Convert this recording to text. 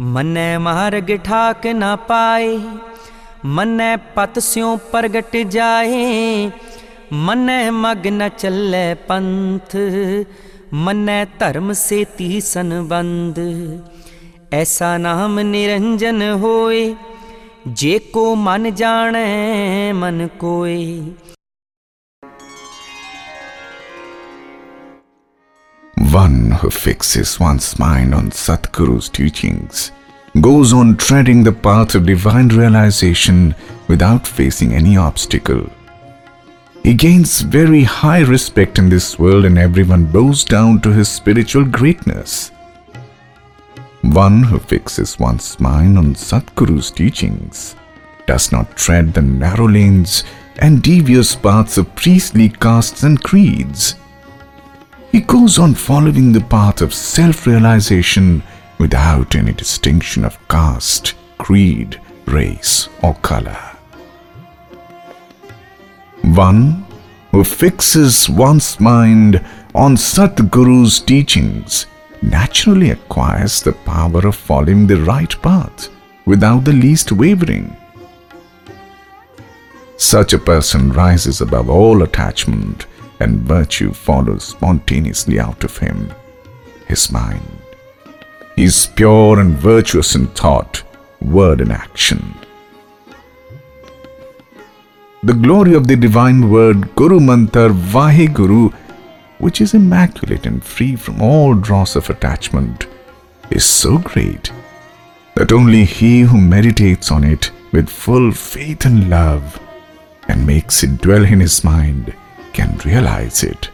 ਮੰਨੈ ਮਾਰਗ ਠਾਕ ਨਾ ਪਾਏ, ਮੰਨੈ ਪਤ ਸਿਉ ਪ੍ਰਗਟ ਜਾਏ, ਮੰਨੈ ਮਗ ਨ ਚੱਲੇ ਪੰਥ, ਮੰਨੈ ਧਰਮ ਸੇਤੀ ਸੰਬੰਧ। ਐਸਾ ਨਾਮ ਨਿਰੰਜਨ ਹੋਏ, ਜੇ ਕੋ ਮਨ ਜਾਣੈ, ਮਨ ਕੋਏ। One who fixes one's mind on Satguru's teachings goes on treading the path of divine realization without facing any obstacle. He gains very high respect in this world and everyone bows down to his spiritual greatness. One who fixes one's mind on Satguru's teachings does not tread the narrow lanes and devious paths of priestly castes and creeds. He goes on following the path of self realization without any distinction of caste, creed, race, or color. One who fixes one's mind on Satguru's teachings naturally acquires the power of following the right path without the least wavering. Such a person rises above all attachment and virtue follows spontaneously out of him, his mind. He is pure and virtuous in thought, word, and action. The glory of the divine word Guru Mantar Vaheguru, which is immaculate and free from all dross of attachment, is so great that only he who meditates on it with full faith and love and makes it dwell in his mind can realize it.